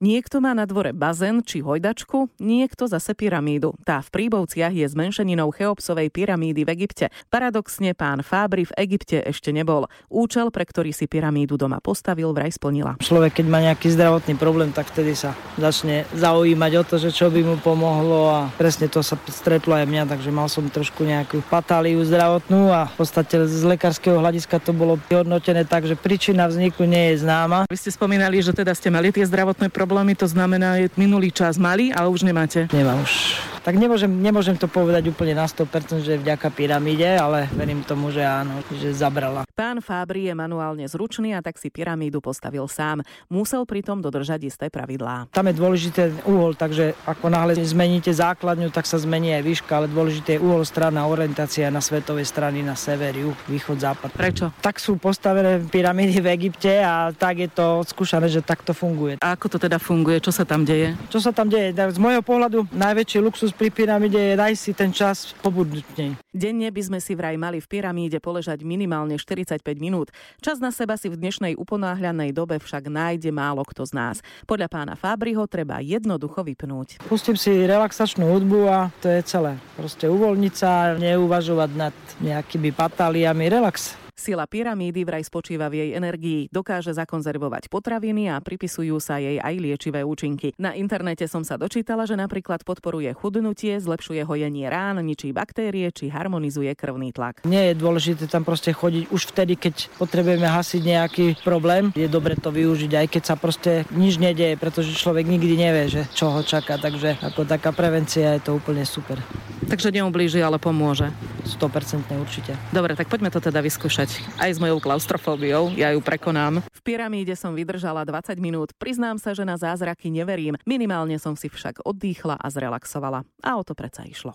Niekto má na dvore bazén či hojdačku, niekto zase pyramídu. Tá v Príbovciach je zmenšeninou Cheopsovej pyramídy v Egypte. Paradoxne pán Fábry v Egypte ešte nebol. Účel, pre ktorý si pyramídu doma postavil, vraj splnila. Človek, keď má nejaký zdravotný problém, tak vtedy sa začne zaujímať o to, že čo by mu pomohlo a presne to sa stretlo aj mňa, takže mal som trošku nejakú patáliu zdravotnú a v podstate z lekárskeho hľadiska to bolo vyhodnotené tak, že príčina vzniku nie je známa. Vy ste spomínali, že teda ste mali tie zdravotné problémy problémy, to znamená, je minulý čas mali, ale už nemáte. Nemám už tak nemôžem, nemôžem to povedať úplne na 100%, že vďaka pyramíde, ale verím tomu, že áno, že zabrala. Pán Fábri je manuálne zručný a tak si pyramídu postavil sám. Musel pritom dodržať isté pravidlá. Tam je dôležité uhol, takže ako náhle zmeníte základňu, tak sa zmení aj výška, ale dôležité je uhol, strana, orientácia na svetovej strany, na sever, juh, východ, západ. Prečo? Tak sú postavené pyramídy v Egypte a tak je to odskúšané, že takto funguje. A ako to teda funguje? Čo sa tam deje? Čo sa tam deje? Z môjho pohľadu najväčší luxus luxus pri pyramíde daj si ten čas pobudnutne. Denne by sme si vraj mali v pyramíde poležať minimálne 45 minút. Čas na seba si v dnešnej uponáhľanej dobe však nájde málo kto z nás. Podľa pána Fábriho treba jednoducho vypnúť. Pustím si relaxačnú hudbu a to je celé. Proste uvoľniť sa, neuvažovať nad nejakými patáliami, relax. Sila pyramídy vraj spočíva v jej energii, dokáže zakonzervovať potraviny a pripisujú sa jej aj liečivé účinky. Na internete som sa dočítala, že napríklad podporuje chudnutie, zlepšuje hojenie rán, ničí baktérie či harmonizuje krvný tlak. Nie je dôležité tam proste chodiť už vtedy, keď potrebujeme hasiť nejaký problém. Je dobre to využiť, aj keď sa proste nič nedieje, pretože človek nikdy nevie, že čo ho čaká. Takže ako taká prevencia je to úplne super. Takže neublíži, ale pomôže. 100% určite. Dobre, tak poďme to teda vyskúšať aj s mojou klaustrofóbiou. Ja ju prekonám. V pyramíde som vydržala 20 minút. Priznám sa, že na zázraky neverím. Minimálne som si však oddychla a zrelaxovala. A o to predsa išlo.